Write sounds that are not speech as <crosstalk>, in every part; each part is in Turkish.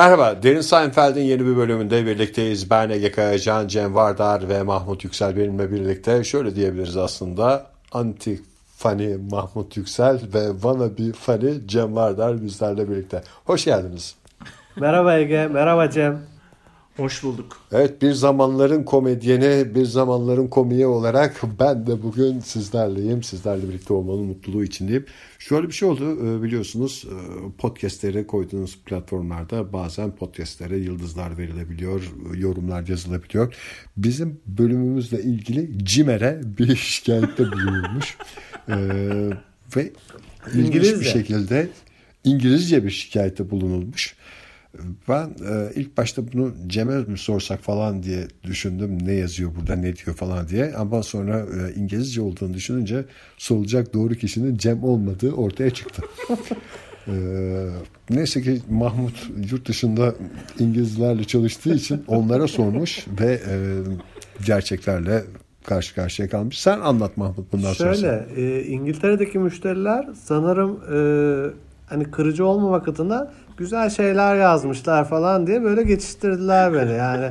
Merhaba, Derin Seinfeld'in yeni bir bölümünde birlikteyiz. Ben Ege Kayacan, Cem Vardar ve Mahmut Yüksel benimle birlikte. Şöyle diyebiliriz aslında, anti fani Mahmut Yüksel ve wannabe fani Cem Vardar bizlerle birlikte. Hoş geldiniz. Merhaba Ege, merhaba Cem. Hoş bulduk. Evet bir zamanların komedyeni, bir zamanların komiği olarak ben de bugün sizlerleyim. Sizlerle birlikte olmanın mutluluğu içindeyim. Şöyle bir şey oldu e, biliyorsunuz e, podcastleri koyduğunuz platformlarda bazen podcastlere yıldızlar verilebiliyor, yorumlar yazılabiliyor. Bizim bölümümüzle ilgili Cimer'e bir <laughs> şikayette bulunmuş. E, ve ilginç bir şekilde İngilizce bir şikayette bulunulmuş. Ben e, ilk başta bunu Cem'e mi sorsak falan diye düşündüm. Ne yazıyor burada ne diyor falan diye. Ama sonra e, İngilizce olduğunu düşününce sorulacak doğru kişinin Cem olmadığı ortaya çıktı. <laughs> e, neyse ki Mahmut yurt dışında İngilizlerle çalıştığı için onlara sormuş ve e, gerçeklerle karşı karşıya kalmış. Sen anlat Mahmut bundan sonra. Şöyle e, İngiltere'deki müşteriler sanırım e, hani kırıcı olmamak adına güzel şeyler yazmışlar falan diye böyle geçiştirdiler beni. Yani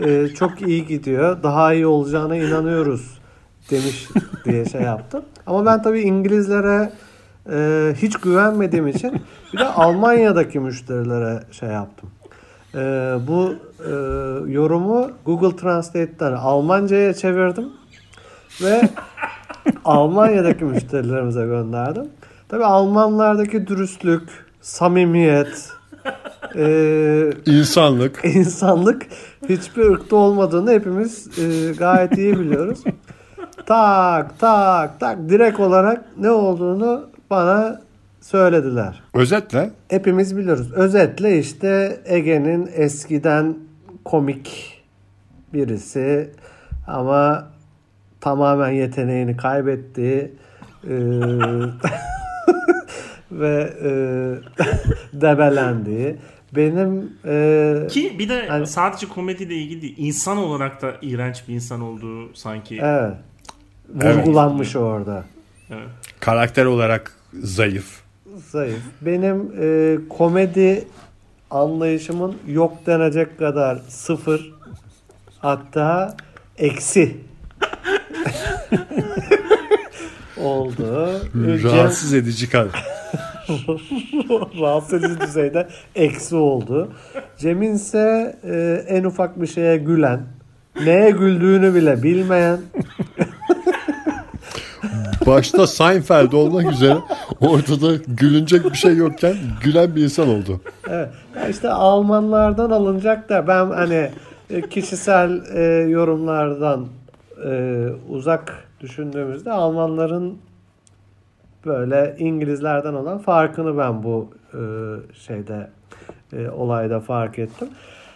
<laughs> e, çok iyi gidiyor. Daha iyi olacağına inanıyoruz demiş diye şey yaptım. Ama ben tabii İngilizlere e, hiç güvenmediğim için bir de Almanya'daki müşterilere şey yaptım. E, bu e, yorumu Google Translate'den Almanca'ya çevirdim ve <laughs> Almanya'daki müşterilerimize gönderdim. Tabii Almanlardaki dürüstlük, samimiyet, e, insanlık, insanlık hiçbir ırkta olmadığını hepimiz e, gayet iyi biliyoruz. tak tak tak direkt olarak ne olduğunu bana söylediler. Özetle? Hepimiz biliyoruz. Özetle işte Ege'nin eskiden komik birisi ama tamamen yeteneğini kaybetti. Ee, <laughs> ve e, <laughs> debelendiği. Benim e, ki bir de hani, sadece komediyle ilgili değil, insan olarak da iğrenç bir insan olduğu sanki. Evet. Vurgulanmış evet. orada. Evet. Karakter olarak zayıf. Zayıf. Benim e, komedi anlayışımın yok denecek kadar sıfır hatta eksi <laughs> oldu. Rahatsız edici kal. <laughs> rahatsız edici düzeyde eksi oldu. Cem'in ise e, en ufak bir şeye gülen, neye güldüğünü bile bilmeyen <laughs> Başta Seinfeld olmak üzere ortada gülünecek bir şey yokken gülen bir insan oldu. Evet. İşte Almanlardan alınacak da ben hani e, kişisel e, yorumlardan e, uzak düşündüğümüzde Almanların böyle İngilizlerden olan farkını ben bu e, şeyde e, olayda fark ettim.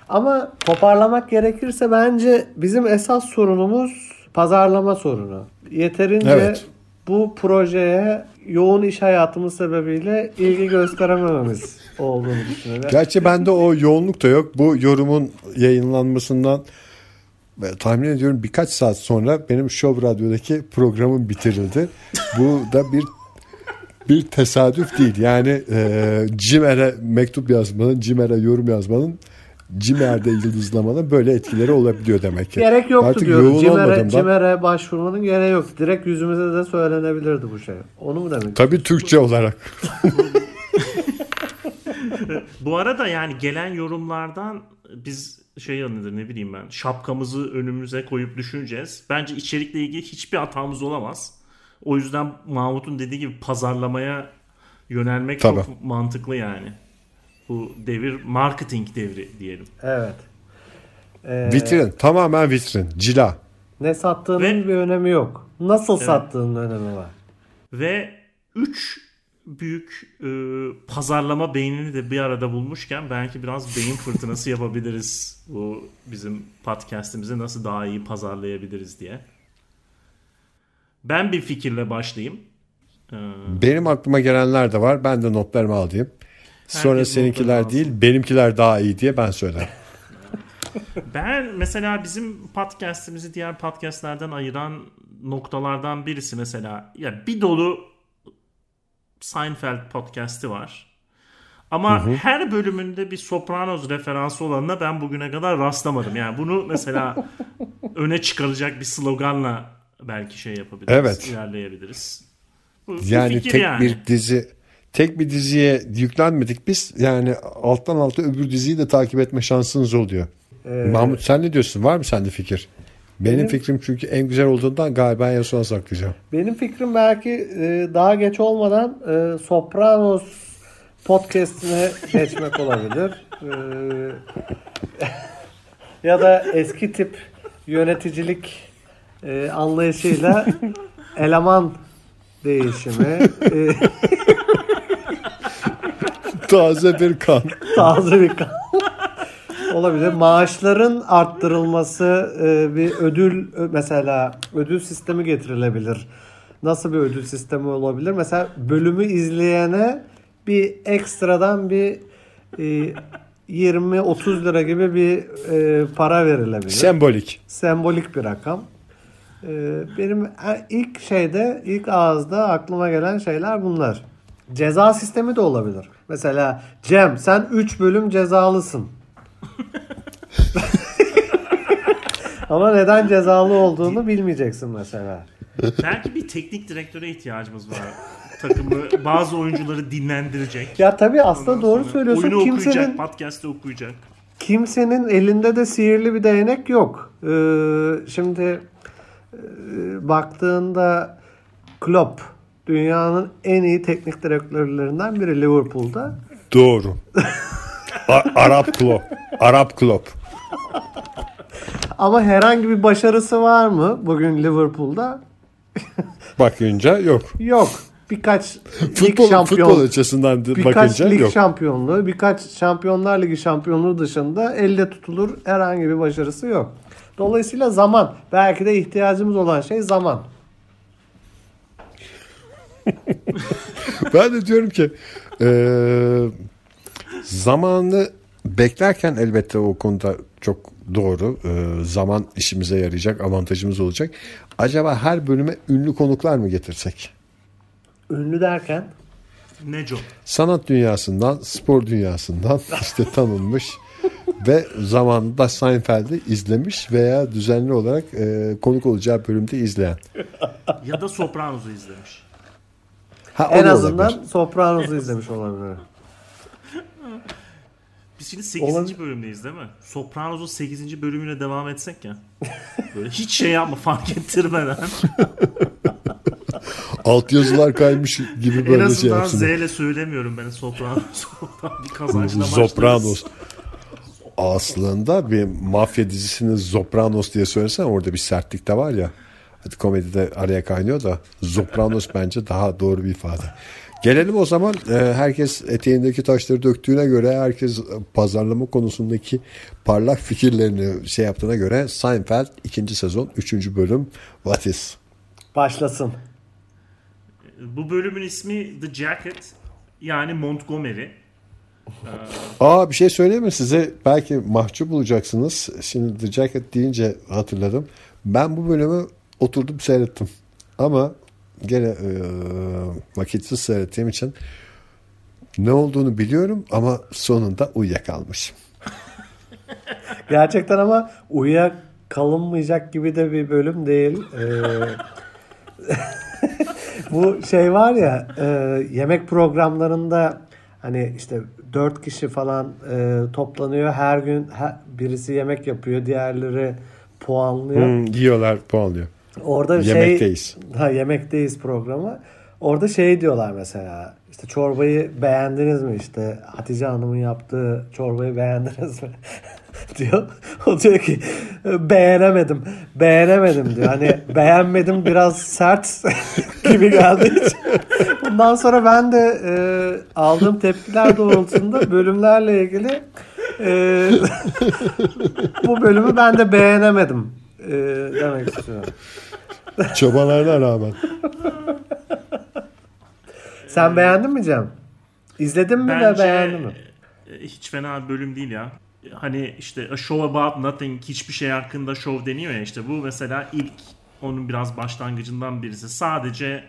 Ama toparlamak gerekirse bence bizim esas sorunumuz pazarlama sorunu. Yeterince evet. bu projeye yoğun iş hayatımız sebebiyle ilgi gösteremememiz <laughs> olduğunu düşünüyorum. Gerçi bende o yoğunluk da yok. Bu yorumun yayınlanmasından tahmin ediyorum birkaç saat sonra benim Show Radyo'daki programım bitirildi. Bu da bir bir tesadüf değil. Yani e, Cimer'e mektup yazmanın, Cimer'e yorum yazmanın Cimer'de yıldızlamanın böyle etkileri olabiliyor demek ki. Gerek yoktu Artık diyorum. Cimer'e, Cimer'e başvurmanın gereği yok. Direkt yüzümüze de söylenebilirdi bu şey. Onu mu demek? Tabii Türkçe olarak. bu arada yani gelen yorumlardan biz şey yanıdır ne bileyim ben şapkamızı önümüze koyup düşüneceğiz. Bence içerikle ilgili hiçbir hatamız olamaz. O yüzden Mahmut'un dediği gibi pazarlamaya yönelmek Tabii. çok mantıklı yani. Bu devir marketing devri diyelim. Evet. Ee, vitrin tamamen vitrin cila. Ne sattığının Ve, bir önemi yok. Nasıl evet. sattığının önemi var. Ve 3 büyük e, pazarlama beynini de bir arada bulmuşken belki biraz beyin fırtınası <laughs> yapabiliriz. Bu bizim podcast'imizi nasıl daha iyi pazarlayabiliriz diye. Ben bir fikirle başlayayım. Ee, Benim aklıma gelenler de var. Ben de notlarımı alayım. Sonra seninkiler değil benimkiler daha iyi diye ben söylerim. <laughs> Ben mesela bizim podcast'imizi diğer podcast'lerden ayıran noktalardan birisi mesela ya bir dolu Seinfeld podcast'i var. Ama her bölümünde bir Sopranos referansı olanına ben bugüne kadar rastlamadım. Yani bunu mesela <laughs> öne çıkaracak bir sloganla belki şey yapabiliriz. Evet. ilerleyebiliriz. Bu, bu Yani fikir tek yani. bir dizi tek bir diziye yüklenmedik biz. Yani alttan alta öbür diziyi de takip etme şansınız oluyor. Mahmut sen ne diyorsun? Var mı sende fikir? Benim, Benim- fikrim çünkü en güzel olduğundan galiba en sona saklayacağım. Benim fikrim belki e, daha geç olmadan e, Sopranos podcast'ine geçmek olabilir. E, <laughs> ya da eski tip yöneticilik e, anlayışıyla <laughs> eleman değişimi, e, <laughs> Taze bir kan. taze bir kan olabilir. Maaşların arttırılması, e, bir ödül mesela ödül sistemi getirilebilir. Nasıl bir ödül sistemi olabilir? Mesela bölümü izleyene bir ekstradan bir e, 20-30 lira gibi bir e, para verilebilir. Sembolik. Sembolik bir rakam. E, benim e, ilk şeyde, ilk ağızda aklıma gelen şeyler bunlar. Ceza sistemi de olabilir. Mesela Cem sen 3 bölüm cezalısın. <laughs> Ama neden cezalı olduğunu bilmeyeceksin mesela. Belki bir teknik direktöre ihtiyacımız var. Takımı bazı oyuncuları dinlendirecek. Ya tabii aslında Ondan doğru söylüyorsun. Oyunu Kimsenin okuyacak, podcast'ı okuyacak. kimsenin elinde de sihirli bir değnek yok. Ee, şimdi baktığında Klopp dünyanın en iyi teknik direktörlerinden biri Liverpool'da. Doğru. A- Arap Klop. Arap Klop. Ama herhangi bir başarısı var mı bugün Liverpool'da? Bakınca yok. Yok. Birkaç lig Futbol, şampiyon, futbol açısından da birkaç bakınca lig yok. şampiyonluğu, birkaç Şampiyonlar Ligi şampiyonluğu dışında elle tutulur herhangi bir başarısı yok. Dolayısıyla zaman. Belki de ihtiyacımız olan şey zaman. <laughs> Ben de diyorum ki e, zamanı beklerken elbette o konuda çok doğru. E, zaman işimize yarayacak, avantajımız olacak. Acaba her bölüme ünlü konuklar mı getirsek? Ünlü derken Neco. Sanat dünyasından, spor dünyasından <laughs> işte tanınmış ve zamanında Seinfeld'i izlemiş veya düzenli olarak e, konuk olacağı bölümde izleyen. <laughs> Ya da Sopranos'u izlemiş. Ha, en da azından olabilir. Sopranos'u izlemiş olabilir. Biz şimdi 8. Olabilir. bölümdeyiz değil mi? Sopranos'un 8. bölümüne devam etsek ya. Böyle hiç şey yapma fark ettirmeden. <laughs> Alt yazılar kaymış gibi en böyle şey azından Z yapsın. ile söylemiyorum ben Sopranos. <laughs> bir kazançla Sopranos. Aslında bir mafya dizisini Sopranos diye söylesen orada bir sertlik de var ya. Hadi komedide araya kaynıyor da Sopranos bence daha doğru bir ifade. Gelelim o zaman e, herkes eteğindeki taşları döktüğüne göre herkes pazarlama konusundaki parlak fikirlerini şey yaptığına göre Seinfeld 2. sezon 3. bölüm What is? Başlasın. Bu bölümün ismi The Jacket yani Montgomery. Aa bir şey söyleyeyim mi size? Belki mahcup olacaksınız. Şimdi The Jacket deyince hatırladım. Ben bu bölümü oturdum seyrettim. Ama gene e, vakitsiz seyrettiğim için ne olduğunu biliyorum ama sonunda uyuyakalmışım. <laughs> Gerçekten ama uyuya kalınmayacak gibi de bir bölüm değil. Ee, <laughs> bu şey var ya e, yemek programlarında hani işte dört kişi falan e, toplanıyor. Her gün her, birisi yemek yapıyor. Diğerleri puanlıyor. Hmm, yiyorlar puanlıyor. Orada şey Yemekteyiz. Ha yemekteyiz programı. Orada şey diyorlar mesela. işte çorbayı beğendiniz mi işte Hatice Hanım'ın yaptığı çorbayı beğendiniz mi? <laughs> diyor. O diyor ki beğenemedim. Beğenemedim diyor. Hani beğenmedim biraz sert <laughs> gibi geldi. <laughs> Bundan sonra ben de e, aldığım tepkiler doğrultusunda bölümlerle ilgili e, bu bölümü ben de beğenemedim e, demek istiyorum. Çobalarına rağmen. Sen beğendin mi Cem? İzledin mi ve Bence beğendin mi? e, hiç fena bir bölüm değil ya. hani işte a show about nothing hiçbir şey hakkında show deniyor ya işte bu mesela ilk onun biraz başlangıcından birisi. Sadece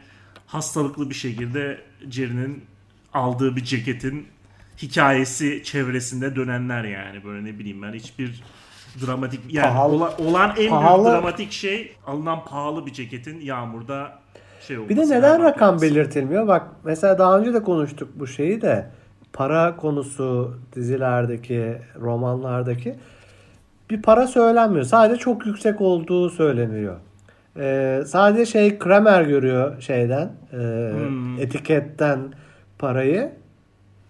hastalıklı bir şekilde Jerry'nin aldığı bir ceketin hikayesi çevresinde dönenler yani böyle ne bileyim ben hiçbir dramatik yani Pahalı- ola- olan en pahalı- büyük dramatik şey alınan pahalı bir ceketin yağmurda şey olması. Bir de neden rakam olması. belirtilmiyor? Bak mesela daha önce de konuştuk bu şeyi de. Para konusu dizilerdeki, romanlardaki bir para söylenmiyor. Sadece çok yüksek olduğu söyleniyor. Ee, sadece şey Kramer görüyor şeyden, e, Hmm. etiketten parayı.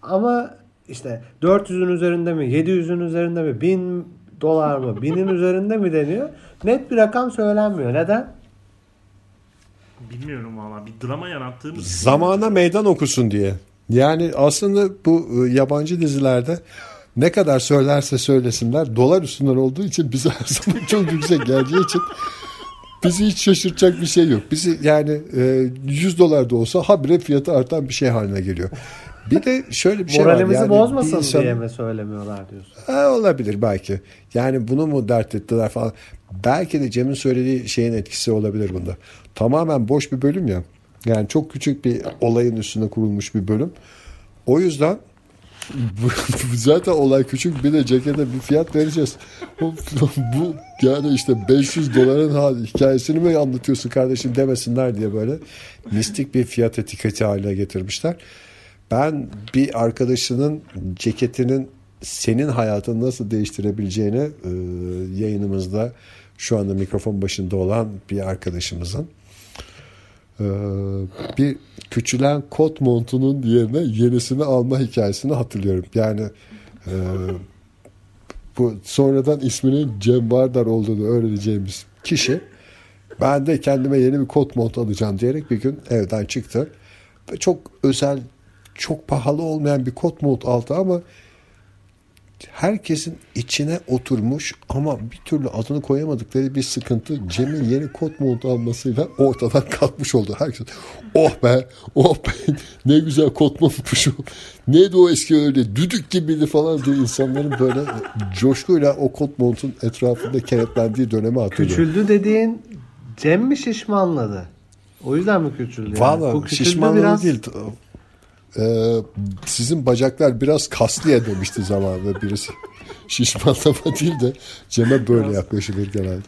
Ama işte 400'ün üzerinde mi, 700'ün üzerinde mi, 1000 dolar mı, 1000'in üzerinde mi deniyor? Net bir rakam söylenmiyor. Neden? Bilmiyorum valla bir drama yarattığımız Zamana meydan okusun diye. Yani aslında bu e, yabancı dizilerde ne kadar söylerse söylesinler dolar üstünden olduğu için bize her zaman çok yüksek geleceği için bizi hiç şaşırtacak bir şey yok. Bizi yani e, 100 dolar da olsa habire fiyatı artan bir şey haline geliyor. Bir de şöyle bir şey Moralimizi var. Yani bozmasın insan- diye mi söylemiyorlar diyorsun? Ha, olabilir belki. Yani bunu mu dert ettiler falan. Belki de Cem'in söylediği şeyin etkisi olabilir bunda. Tamamen boş bir bölüm ya. Yani çok küçük bir olayın üstüne kurulmuş bir bölüm. O yüzden <laughs> zaten olay küçük bir de cekete bir fiyat vereceğiz. Bu yani işte 500 doların hali, hikayesini mi anlatıyorsun kardeşim demesinler diye böyle mistik bir fiyat etiketi haline getirmişler. Ben bir arkadaşının ceketinin senin hayatını nasıl değiştirebileceğini e, yayınımızda şu anda mikrofon başında olan bir arkadaşımızın e, bir küçülen kot montunun yerine yenisini alma hikayesini hatırlıyorum. Yani e, bu sonradan isminin Cem Vardar olduğunu öğreneceğimiz kişi ben de kendime yeni bir kot mont alacağım diyerek bir gün evden çıktı. Ve çok özel, çok pahalı olmayan bir kot mont aldı ama herkesin içine oturmuş ama bir türlü adını koyamadıkları bir sıkıntı Cem'in yeni kot montu almasıyla ortadan kalkmış oldu. Herkes oh be oh be ne güzel kot montmuş o. Neydi o eski öyle düdük gibiydi falan diye insanların böyle coşkuyla o kot montun etrafında kenetlendiği dönemi hatırlıyorum. Küçüldü dediğin Cem mi şişmanladı? O yüzden mi küçüldü? yani? Valla küçüldü şişmanlığı biraz- değil. Ee, sizin bacaklar biraz kaslı ya demişti zamanında birisi. Şişmanlama değil de Cem'e böyle yaklaşılır genelde.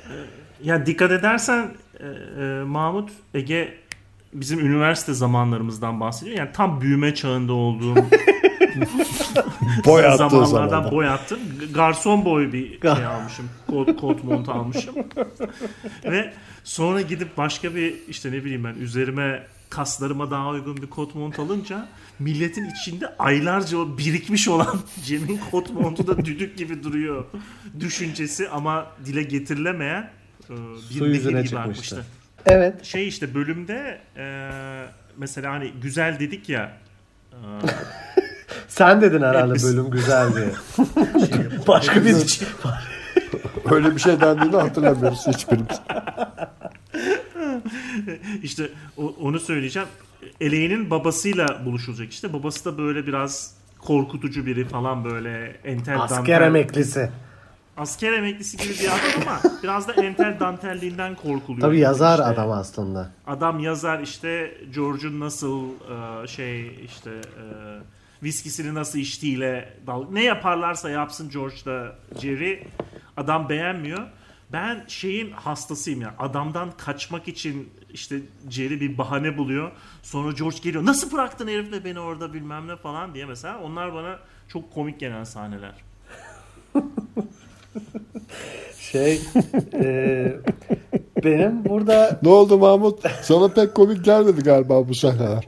Ya dikkat edersen e, e, Mahmut Ege bizim üniversite zamanlarımızdan bahsediyor. Yani tam büyüme çağında olduğum <laughs> Boy zamanlardan zamanda. boy attım. Garson boy bir şey almışım. Kot, kot mont almışım. <laughs> Ve sonra gidip başka bir işte ne bileyim ben üzerime kaslarıma daha uygun bir kot mont alınca milletin içinde aylarca o birikmiş olan <laughs> Cem'in kot montu da düdük gibi duruyor düşüncesi ama dile getirilemeyen e, bir Su yüzüne gibi çıkmıştı. Evet. Şey işte bölümde e, mesela hani güzel dedik ya e, <laughs> Sen dedin herhalde Biz- bölüm güzel diye. <laughs> Başka bir Öyle bir şey dendiğini hatırlamıyoruz hiçbirimiz. <laughs> İşte onu söyleyeceğim. Elaine'in babasıyla buluşulacak işte. Babası da böyle biraz korkutucu biri falan böyle entel asker dantel. emeklisi. Asker emeklisi gibi bir adam ama biraz da entel dantelliğinden korkuluyor. Tabii yazar İşte adam aslında. Adam yazar işte George'un nasıl e, şey işte e, viskisini nasıl içtiğiyle dal ne yaparlarsa yapsın George'da Jerry adam beğenmiyor. Ben şeyin hastasıyım ya. Adamdan kaçmak için işte Jerry bir bahane buluyor. Sonra George geliyor. Nasıl bıraktın herifle beni orada bilmem ne falan diye mesela. Onlar bana çok komik gelen sahneler. <laughs> Şey e, benim burada Ne oldu Mahmut? Sana pek komik gelmedi galiba bu sahneler.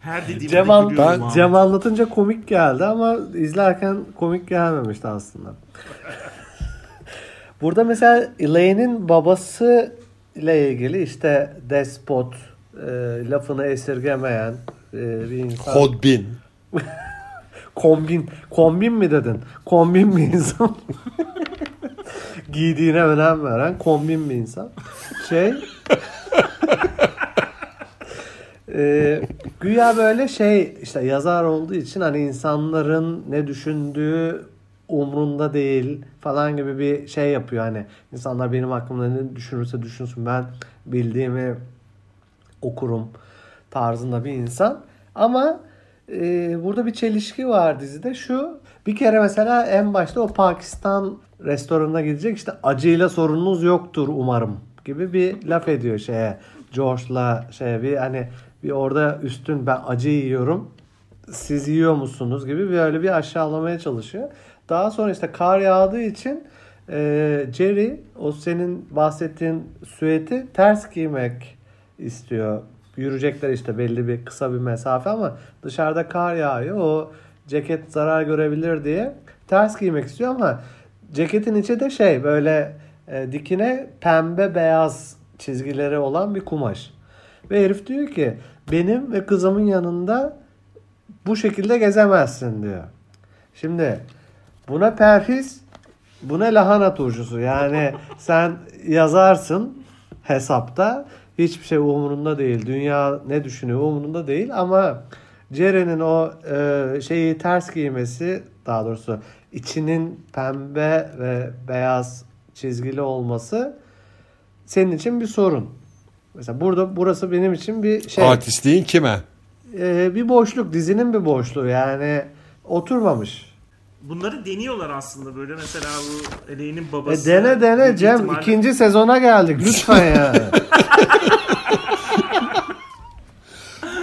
Her dediğimde Cem, an- Ben-. Cem anlatınca komik geldi ama izlerken komik gelmemişti aslında. Burada mesela Elaine'in babası ile ilgili işte despot, e, lafını esirgemeyen e, bir insan. Hodbin. <laughs> Kombin. Kombin mi dedin? Kombin bir insan. <laughs> Giydiğine önem veren kombin bir insan. Şey <laughs> e, güya böyle şey işte yazar olduğu için hani insanların ne düşündüğü umrunda değil falan gibi bir şey yapıyor. Hani insanlar benim hakkımda ne düşünürse düşünsün ben bildiğimi okurum tarzında bir insan. Ama e, burada bir çelişki var dizide. Şu bir kere mesela en başta o Pakistan restoranına gidecek işte acıyla sorununuz yoktur umarım gibi bir laf ediyor şeye George'la şey bir hani bir orada üstün ben acı yiyorum siz yiyor musunuz gibi bir öyle bir aşağılamaya çalışıyor. Daha sonra işte kar yağdığı için e, Jerry o senin bahsettiğin süeti ters giymek istiyor. Yürüyecekler işte belli bir kısa bir mesafe ama dışarıda kar yağıyor. O ceket zarar görebilir diye ters giymek istiyor ama ceketin içi de şey böyle e, dikine pembe beyaz çizgileri olan bir kumaş. Ve herif diyor ki benim ve kızımın yanında bu şekilde gezemezsin diyor. Şimdi buna perhiz buna lahana turşusu. Yani <laughs> sen yazarsın hesapta hiçbir şey umurunda değil. Dünya ne düşünüyor umurunda değil ama Ceren'in o e, şeyi ters giymesi daha doğrusu içinin pembe ve beyaz çizgili olması senin için bir sorun. Mesela burada burası benim için bir şey. Artistliğin kime? Ee, bir boşluk dizinin bir boşluğu yani oturmamış. Bunları deniyorlar aslında böyle mesela bu Elaine'in E babası. dene dene büyük Cem ihtimalle- ikinci sezona geldik lütfen yani.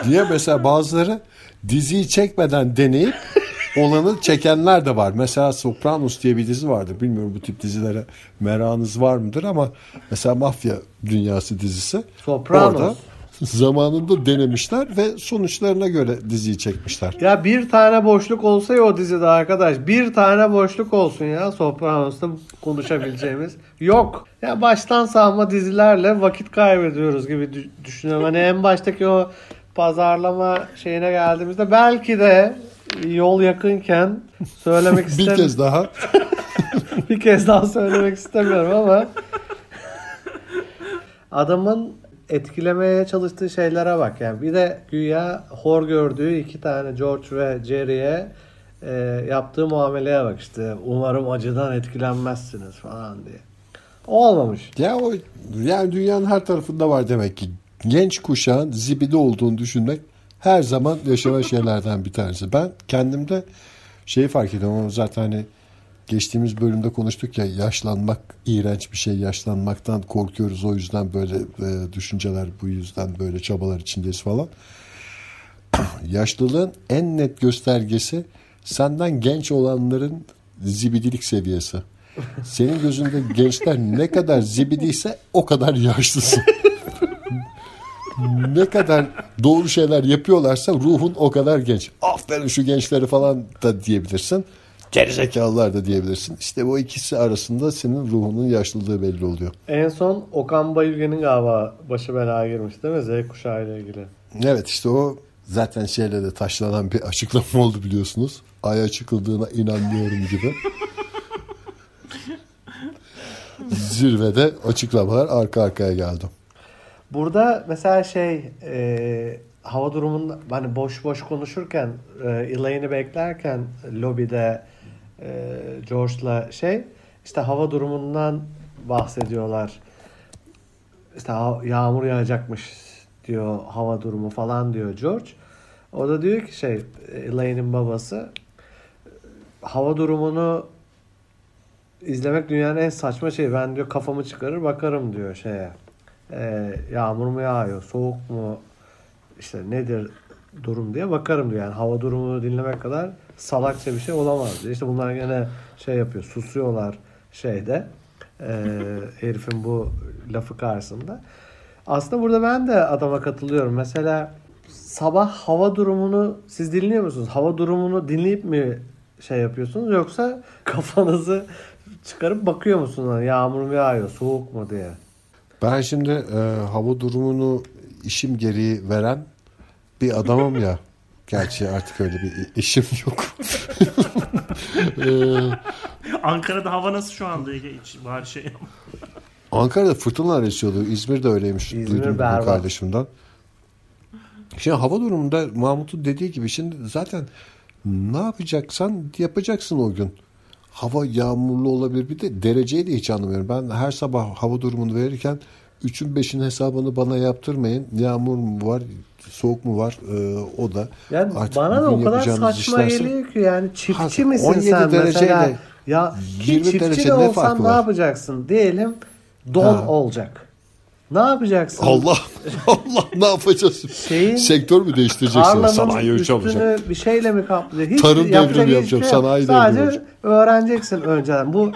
Niye <laughs> mesela bazıları diziyi çekmeden deneyip olanı çekenler de var. Mesela Sopranos diye bir dizi vardı. Bilmiyorum bu tip dizilere merakınız var mıdır ama mesela mafya dünyası dizisi. Sopranos. Orada zamanında denemişler ve sonuçlarına göre diziyi çekmişler. ya bir tane boşluk olsa ya o dizide arkadaş bir tane boşluk olsun ya Sopranos'ta konuşabileceğimiz. <laughs> Yok. Ya baştan sağma dizilerle vakit kaybediyoruz gibi dü- düşünüyorum. Hani en baştaki o pazarlama şeyine geldiğimizde belki de yol yakınken söylemek <laughs> bir istemiyorum. kez daha <laughs> bir kez daha söylemek istemiyorum ama adamın etkilemeye çalıştığı şeylere bak yani bir de güya hor gördüğü iki tane George ve Jerry'e e, yaptığı muameleye bak işte umarım acıdan etkilenmezsiniz falan diye. O olmamış. ya o yani dünyanın her tarafında var demek ki. Genç kuşağın zibidi olduğunu düşünmek her zaman yaşanan şeylerden bir tanesi. Ben kendimde şeyi fark ediyorum zaten hani geçtiğimiz bölümde konuştuk ya yaşlanmak iğrenç bir şey. Yaşlanmaktan korkuyoruz o yüzden böyle e, düşünceler bu yüzden böyle çabalar içindeyiz falan. <clears throat> Yaşlılığın en net göstergesi senden genç olanların zibidilik seviyesi. Senin gözünde gençler ne kadar zibidiyse o kadar yaşlısın. <laughs> ne kadar doğru şeyler yapıyorlarsa ruhun o kadar genç. Aferin şu gençleri falan da diyebilirsin. Gerizekalılar da diyebilirsin. İşte bu ikisi arasında senin ruhunun yaşlılığı belli oluyor. En son Okan Bayülgen'in galiba başı belaya girmiş değil mi Z kuşağı ile ilgili? Evet işte o zaten şeyle de taşlanan bir açıklama oldu biliyorsunuz. Ay'a çıkıldığına inanmıyorum gibi. <laughs> Zirvede açıklamalar arka arkaya geldi. Burada mesela şey e, hava durumunda hani boş boş konuşurken e, Elaine'i beklerken lobide e, George'la şey işte hava durumundan bahsediyorlar. İşte yağmur yağacakmış diyor hava durumu falan diyor George. O da diyor ki şey Elaine'in babası hava durumunu izlemek dünyanın en saçma şeyi. Ben diyor kafamı çıkarır bakarım diyor şeye. Ee, yağmur mu yağıyor, soğuk mu, işte nedir durum diye bakarım diyor. Yani hava durumunu dinlemek kadar salakça bir şey olamaz diyor. İşte bunlar gene şey yapıyor, susuyorlar şeyde. Ee, <laughs> herifin bu lafı karşısında. Aslında burada ben de adama katılıyorum. Mesela sabah hava durumunu siz dinliyor musunuz? Hava durumunu dinleyip mi şey yapıyorsunuz yoksa <laughs> kafanızı çıkarıp bakıyor musunuz? Yağmur mu yağıyor, soğuk mu diye. Ben şimdi e, hava durumunu işim gereği veren bir adamım ya. Gerçi artık öyle bir işim yok. <laughs> E, Ankara'da hava nasıl şu anda Ege? Hiç bari şey Ankara'da fırtınalar esiyordu. İzmir'de öyleymiş. İzmir Duydum berbat. kardeşimden. Şimdi hava durumunda Mahmut'un dediği gibi şimdi zaten ne yapacaksan yapacaksın o gün. hava yağmurlu olabilir. Bir de dereceyi de hiç anlamıyorum. Ben her sabah hava durumunu verirken 3'ün 5'in hesabını bana yaptırmayın. Yağmur mu var, soğuk mu var e, o da. Yani Artık bana da o kadar saçma işlerse- geliyor ki yani çiftçi Ha, misin 17 sen mesela? Ya ki 20 çiftçi de ne olsan ne var? yapacaksın? Diyelim don Ha. olacak. Ne yapacaksın? Allah Allah ne yapacağız? Şeyin- Sektör mü değiştireceksin? Sanayi üstünü olacak. bir şeyle mi? Hiç Tarım yapacak devrimi hiçbir yapacağım, şey sanayi Sadece devrimi olacak. öğreneceksin önceden. Bu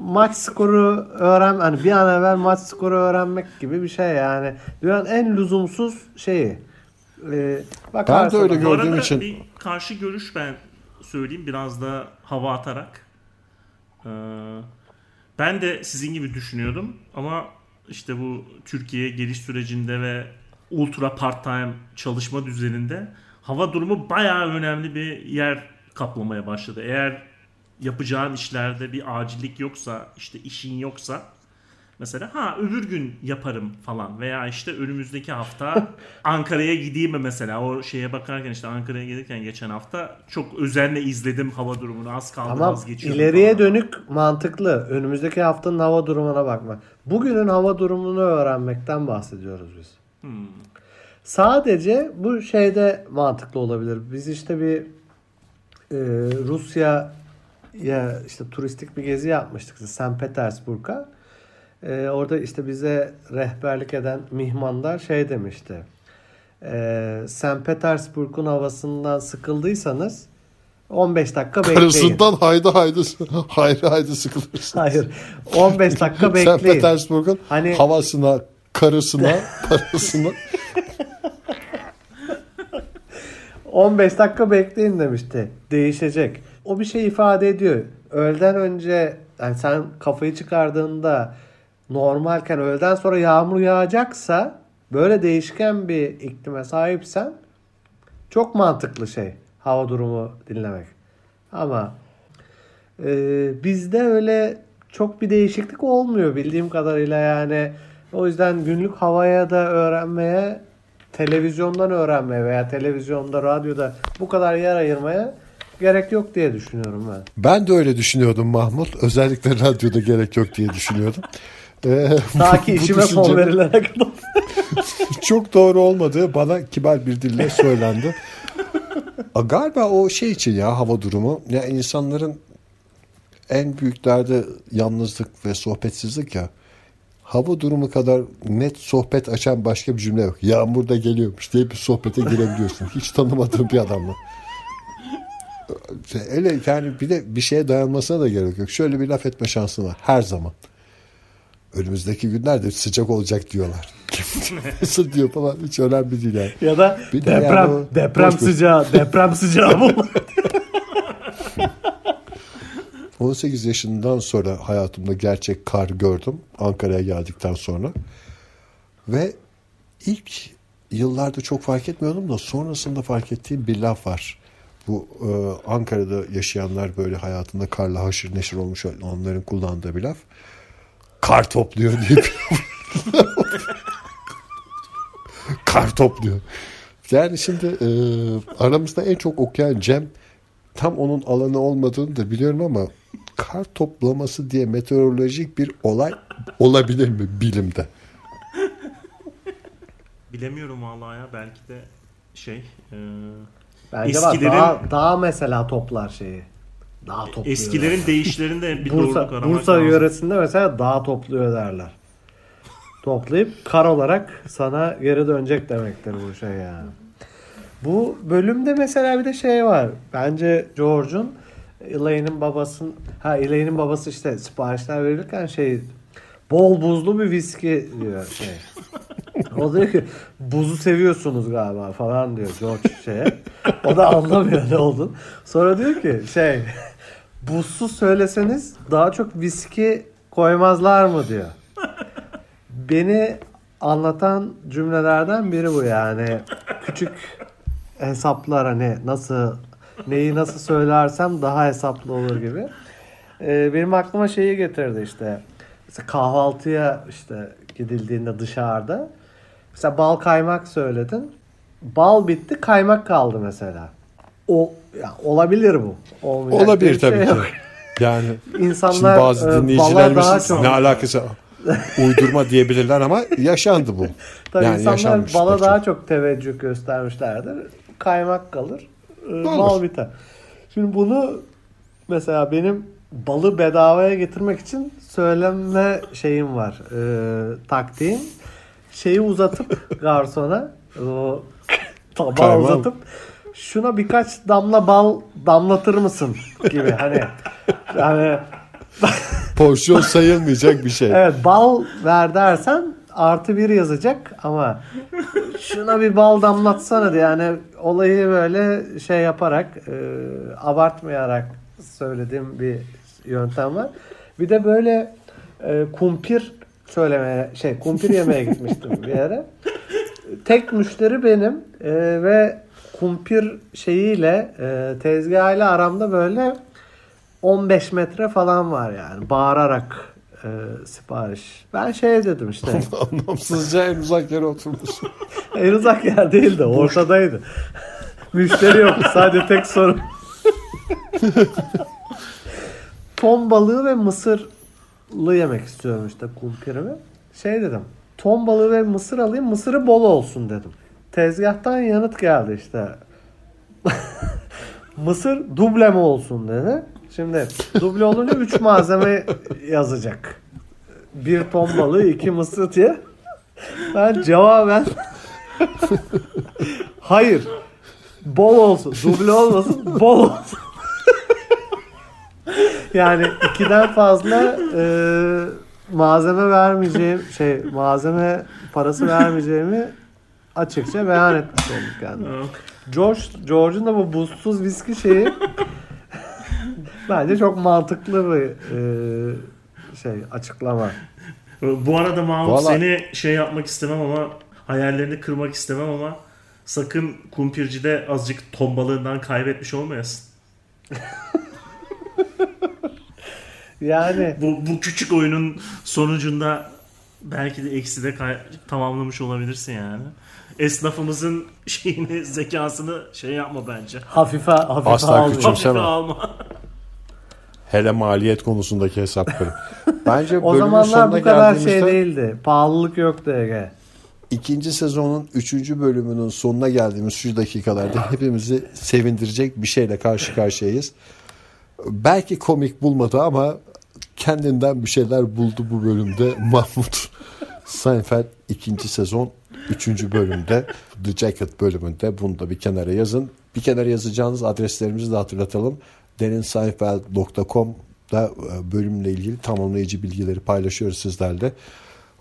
maç skoru öğren hani bir an evvel maç skoru öğrenmek gibi bir şey yani. Dünyanın en lüzumsuz şeyi. Ee, bakarsın- öyle Bu gördüğüm arada için- bir karşı görüş ben söyleyeyim biraz da hava atarak. Ee, ben de sizin gibi düşünüyordum ama işte bu Türkiye geliş sürecinde ve ultra part time çalışma düzeninde hava durumu bayağı önemli bir yer kaplamaya başladı. Eğer yapacağın işlerde bir acillik yoksa, işte işin yoksa Mesela ha öbür gün yaparım falan veya işte önümüzdeki hafta <laughs> Ankara'ya gideyim mi mesela o şeye bakarken işte Ankara'ya gelirken geçen hafta çok özenle izledim hava durumunu az kaldı Ama vazgeçiyordum ileriye falan. dönük mantıklı. Önümüzdeki haftanın hava durumuna bakma. Bugünün hava durumunu öğrenmekten bahsediyoruz biz. Hmm. Sadece bu şeyde mantıklı olabilir. Biz işte bir e, Rusya ya işte turistik bir gezi yapmıştık St. Petersburg'a. E, orada işte bize rehberlik eden mihmandar şey demişti. E, St. Petersburg'un havasından sıkıldıysanız 15 dakika bekleyin. Karısından haydi haydi haydi haydi sıkılırsın. Hayır. 15 dakika bekleyin. Petersburg'un Hani- havasına, karısına, <laughs> parasına 15 dakika bekleyin demişti. Değişecek. O bir şey ifade ediyor. Öğleden önce yani sen kafayı çıkardığında normalken öğleden sonra yağmur yağacaksa böyle değişken bir iklime sahipsen çok mantıklı şey hava durumu dinlemek. Ama e, bizde öyle çok bir değişiklik olmuyor bildiğim kadarıyla yani. O yüzden günlük havaya da öğrenmeye televizyondan öğrenmeye veya televizyonda, radyoda bu kadar yer ayırmaya gerek yok diye düşünüyorum ben. Ben de öyle düşünüyordum Mahmut. Özellikle radyoda gerek yok diye düşünüyordum. Ee, Ta ki işime son verilene kadar. <laughs> Çok doğru olmadığı bana kibar bir dille söylendi. A, Galiba o şey için ya hava durumu. Ya insanların en büyük derdi yalnızlık ve sohbetsizlik ya. Hava durumu kadar net sohbet açan başka bir cümle yok. Yağmur da geliyormuş diye bir sohbete girebiliyorsun. Hiç tanımadığın bir adamla. Öyle yani bir de bir şeye dayanmasına da gerek yok. Şöyle bir laf etme şansın var her zaman. Önümüzdeki günlerde sıcak olacak diyorlar. <laughs> Nasıl diyor falan hiç önemli değil yani. Ya da Bir de deprem yani o deprem boş sıcağı, deprem sıcağı bu. <laughs> 18 yaşından sonra hayatımda gerçek kar gördüm. Ankara'ya geldikten sonra. Ve ilk yıllarda çok fark etmiyordum da sonrasında fark ettiğim bir laf var. Bu e, Ankara'da yaşayanlar böyle hayatında karla haşır neşir olmuş onların kullandığı bir laf. Kar topluyor diye bir <laughs> Kar topluyor. Yani şimdi e, aramızda en çok okuyan Cem tam onun alanı olmadığını da biliyorum ama kar toplaması diye meteorolojik bir olay olabilir mi bilimde? Bilemiyorum vallahi ya belki de şey e, Bence. Eskilerin- Daha, daha mesela toplar şeyi. Daha topluyor. eskilerin değişlerinde bir <laughs> doğruluk Bursa, aramak Bursa lazım. yöresinde mesela dağ topluyor derler. Toplayıp kar olarak sana geri dönecek demektir bu şey yani. Bu bölümde mesela bir de şey var. Bence George'un Elaine'in babasının ha Elaine'in babası işte siparişler verirken şey bol buzlu bir viski diyor şey. <laughs> O diyor ki buzu seviyorsunuz galiba falan diyor George şeye. O da anlamıyor ne olduğunu. Sonra diyor ki şey buzsuz söyleseniz daha çok viski koymazlar mı diyor. Beni anlatan cümlelerden biri bu yani. Küçük hesaplar hani nasıl neyi nasıl söylersem daha hesaplı olur gibi. Ee, benim aklıma şeyi getirdi işte. Mesela kahvaltıya işte gidildiğinde dışarıda. Mesela bal kaymak söyledin. Bal bitti kaymak kaldı mesela. O ya olabilir bu. Olmayacak Olabilir bir tabii şey ki. yok. <laughs> Yani İnsanlar bazı e, dinleyicilerimiz daha çok ne alakası uydurma diyebilirler ama yaşandı bu. <laughs> Tabii yani insanlar bala gerçekten. daha çok teveccüh göstermişlerdir. Kaymak kalır. e, Olur. Mal biter. Şimdi bunu mesela benim balı bedavaya getirmek için söyleme şeyim var. E, taktiğim. Şeyi uzatıp <laughs> garsona o tabağı Kaymağı. uzatıp şuna birkaç damla bal damlatır mısın gibi hani yani <laughs> Porsiyon sayılmayacak bir şey. Evet bal ver dersen artı bir yazacak ama şuna bir bal damlatsana diye yani olayı böyle şey yaparak e, abartmayarak söylediğim bir yöntem var. Bir de böyle e, kumpir söylemeye şey kumpir yemeye gitmiştim bir yere. Tek müşteri benim e, ve kumpir şeyiyle e, tezgahıyla aramda böyle 15 metre falan var yani. Bağırarak e, sipariş. Ben şey dedim işte. <laughs> Anlamsızca en uzak yere oturmuş. <laughs> en uzak yer değildi. Ortadaydı. Müşteri yok. Sadece tek sorun. <laughs> Ton balığı ve mısırlı yemek istiyorum işte kumpirimi. Şey dedim. Ton balığı ve mısır alayım. Mısırı bol olsun dedim. Tezgahtan yanıt geldi işte. <laughs> Mısır duble mi olsun dedi. Şimdi duble olunca 3 malzeme yazacak. Bir ton balığı, iki mısır diye. Ben cevaben <laughs> hayır. Bol olsun. Duble olmasın. Bol olsun. <laughs> yani ikiden fazla e, malzeme vermeyeceğim şey malzeme parası vermeyeceğimi açıkça beyan etmiş olduk yani. George, George'un da bu buzsuz viski şeyi bence çok mantıklı bir e, şey açıklama. Bu arada Mahmut Vallahi- seni şey yapmak istemem ama hayallerini kırmak istemem ama sakın kumpircide azıcık ton balığından kaybetmiş olmayasın. <laughs> Yani <laughs> Bu, bu küçük oyunun sonucunda belki de eksi de kay- tamamlamış olabilirsin yani. Esnafımızın <laughs> şeyini, zekasını şey yapma bence. hafife hafife Asla Küçümseme. Hafife alma. <laughs> Hele maliyet konusundaki hesapları. Bence O zamanlar bu kadar şey değildi. Pahalılık yoktu Ege. ikinci sezonun üçüncü bölümünün sonuna geldiğimiz şu dakikalarda hepimizi sevindirecek bir şeyle karşı karşıyayız. Belki komik bulmadı ama kendinden bir şeyler buldu bu bölümde <laughs> Mahmut Seinfeld ikinci sezon üçüncü bölümde The Jacket bölümünde bunu da bir kenara yazın. Bir kenara yazacağınız adreslerimizi de hatırlatalım. deninseinfeld.com'da e, bölümle ilgili tamamlayıcı bilgileri paylaşıyoruz sizlerle.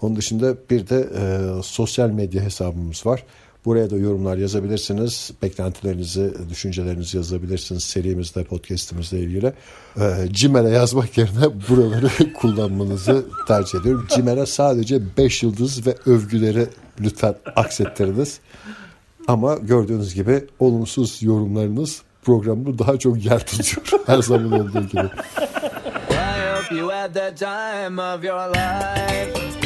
Onun dışında bir de e, sosyal medya hesabımız var. Buraya da yorumlar yazabilirsiniz. Beklentilerinizi, düşüncelerinizi yazabilirsiniz serimizde, podcastimizle ilgili. E, yazmak yerine buraları <laughs> kullanmanızı tercih ediyorum. Gmail'e sadece 5 yıldız ve övgüleri lütfen aksettiriniz. Ama gördüğünüz gibi olumsuz yorumlarınız programı daha çok yer tutuyor. <laughs> Her zaman olduğu gibi. You had the time of your life.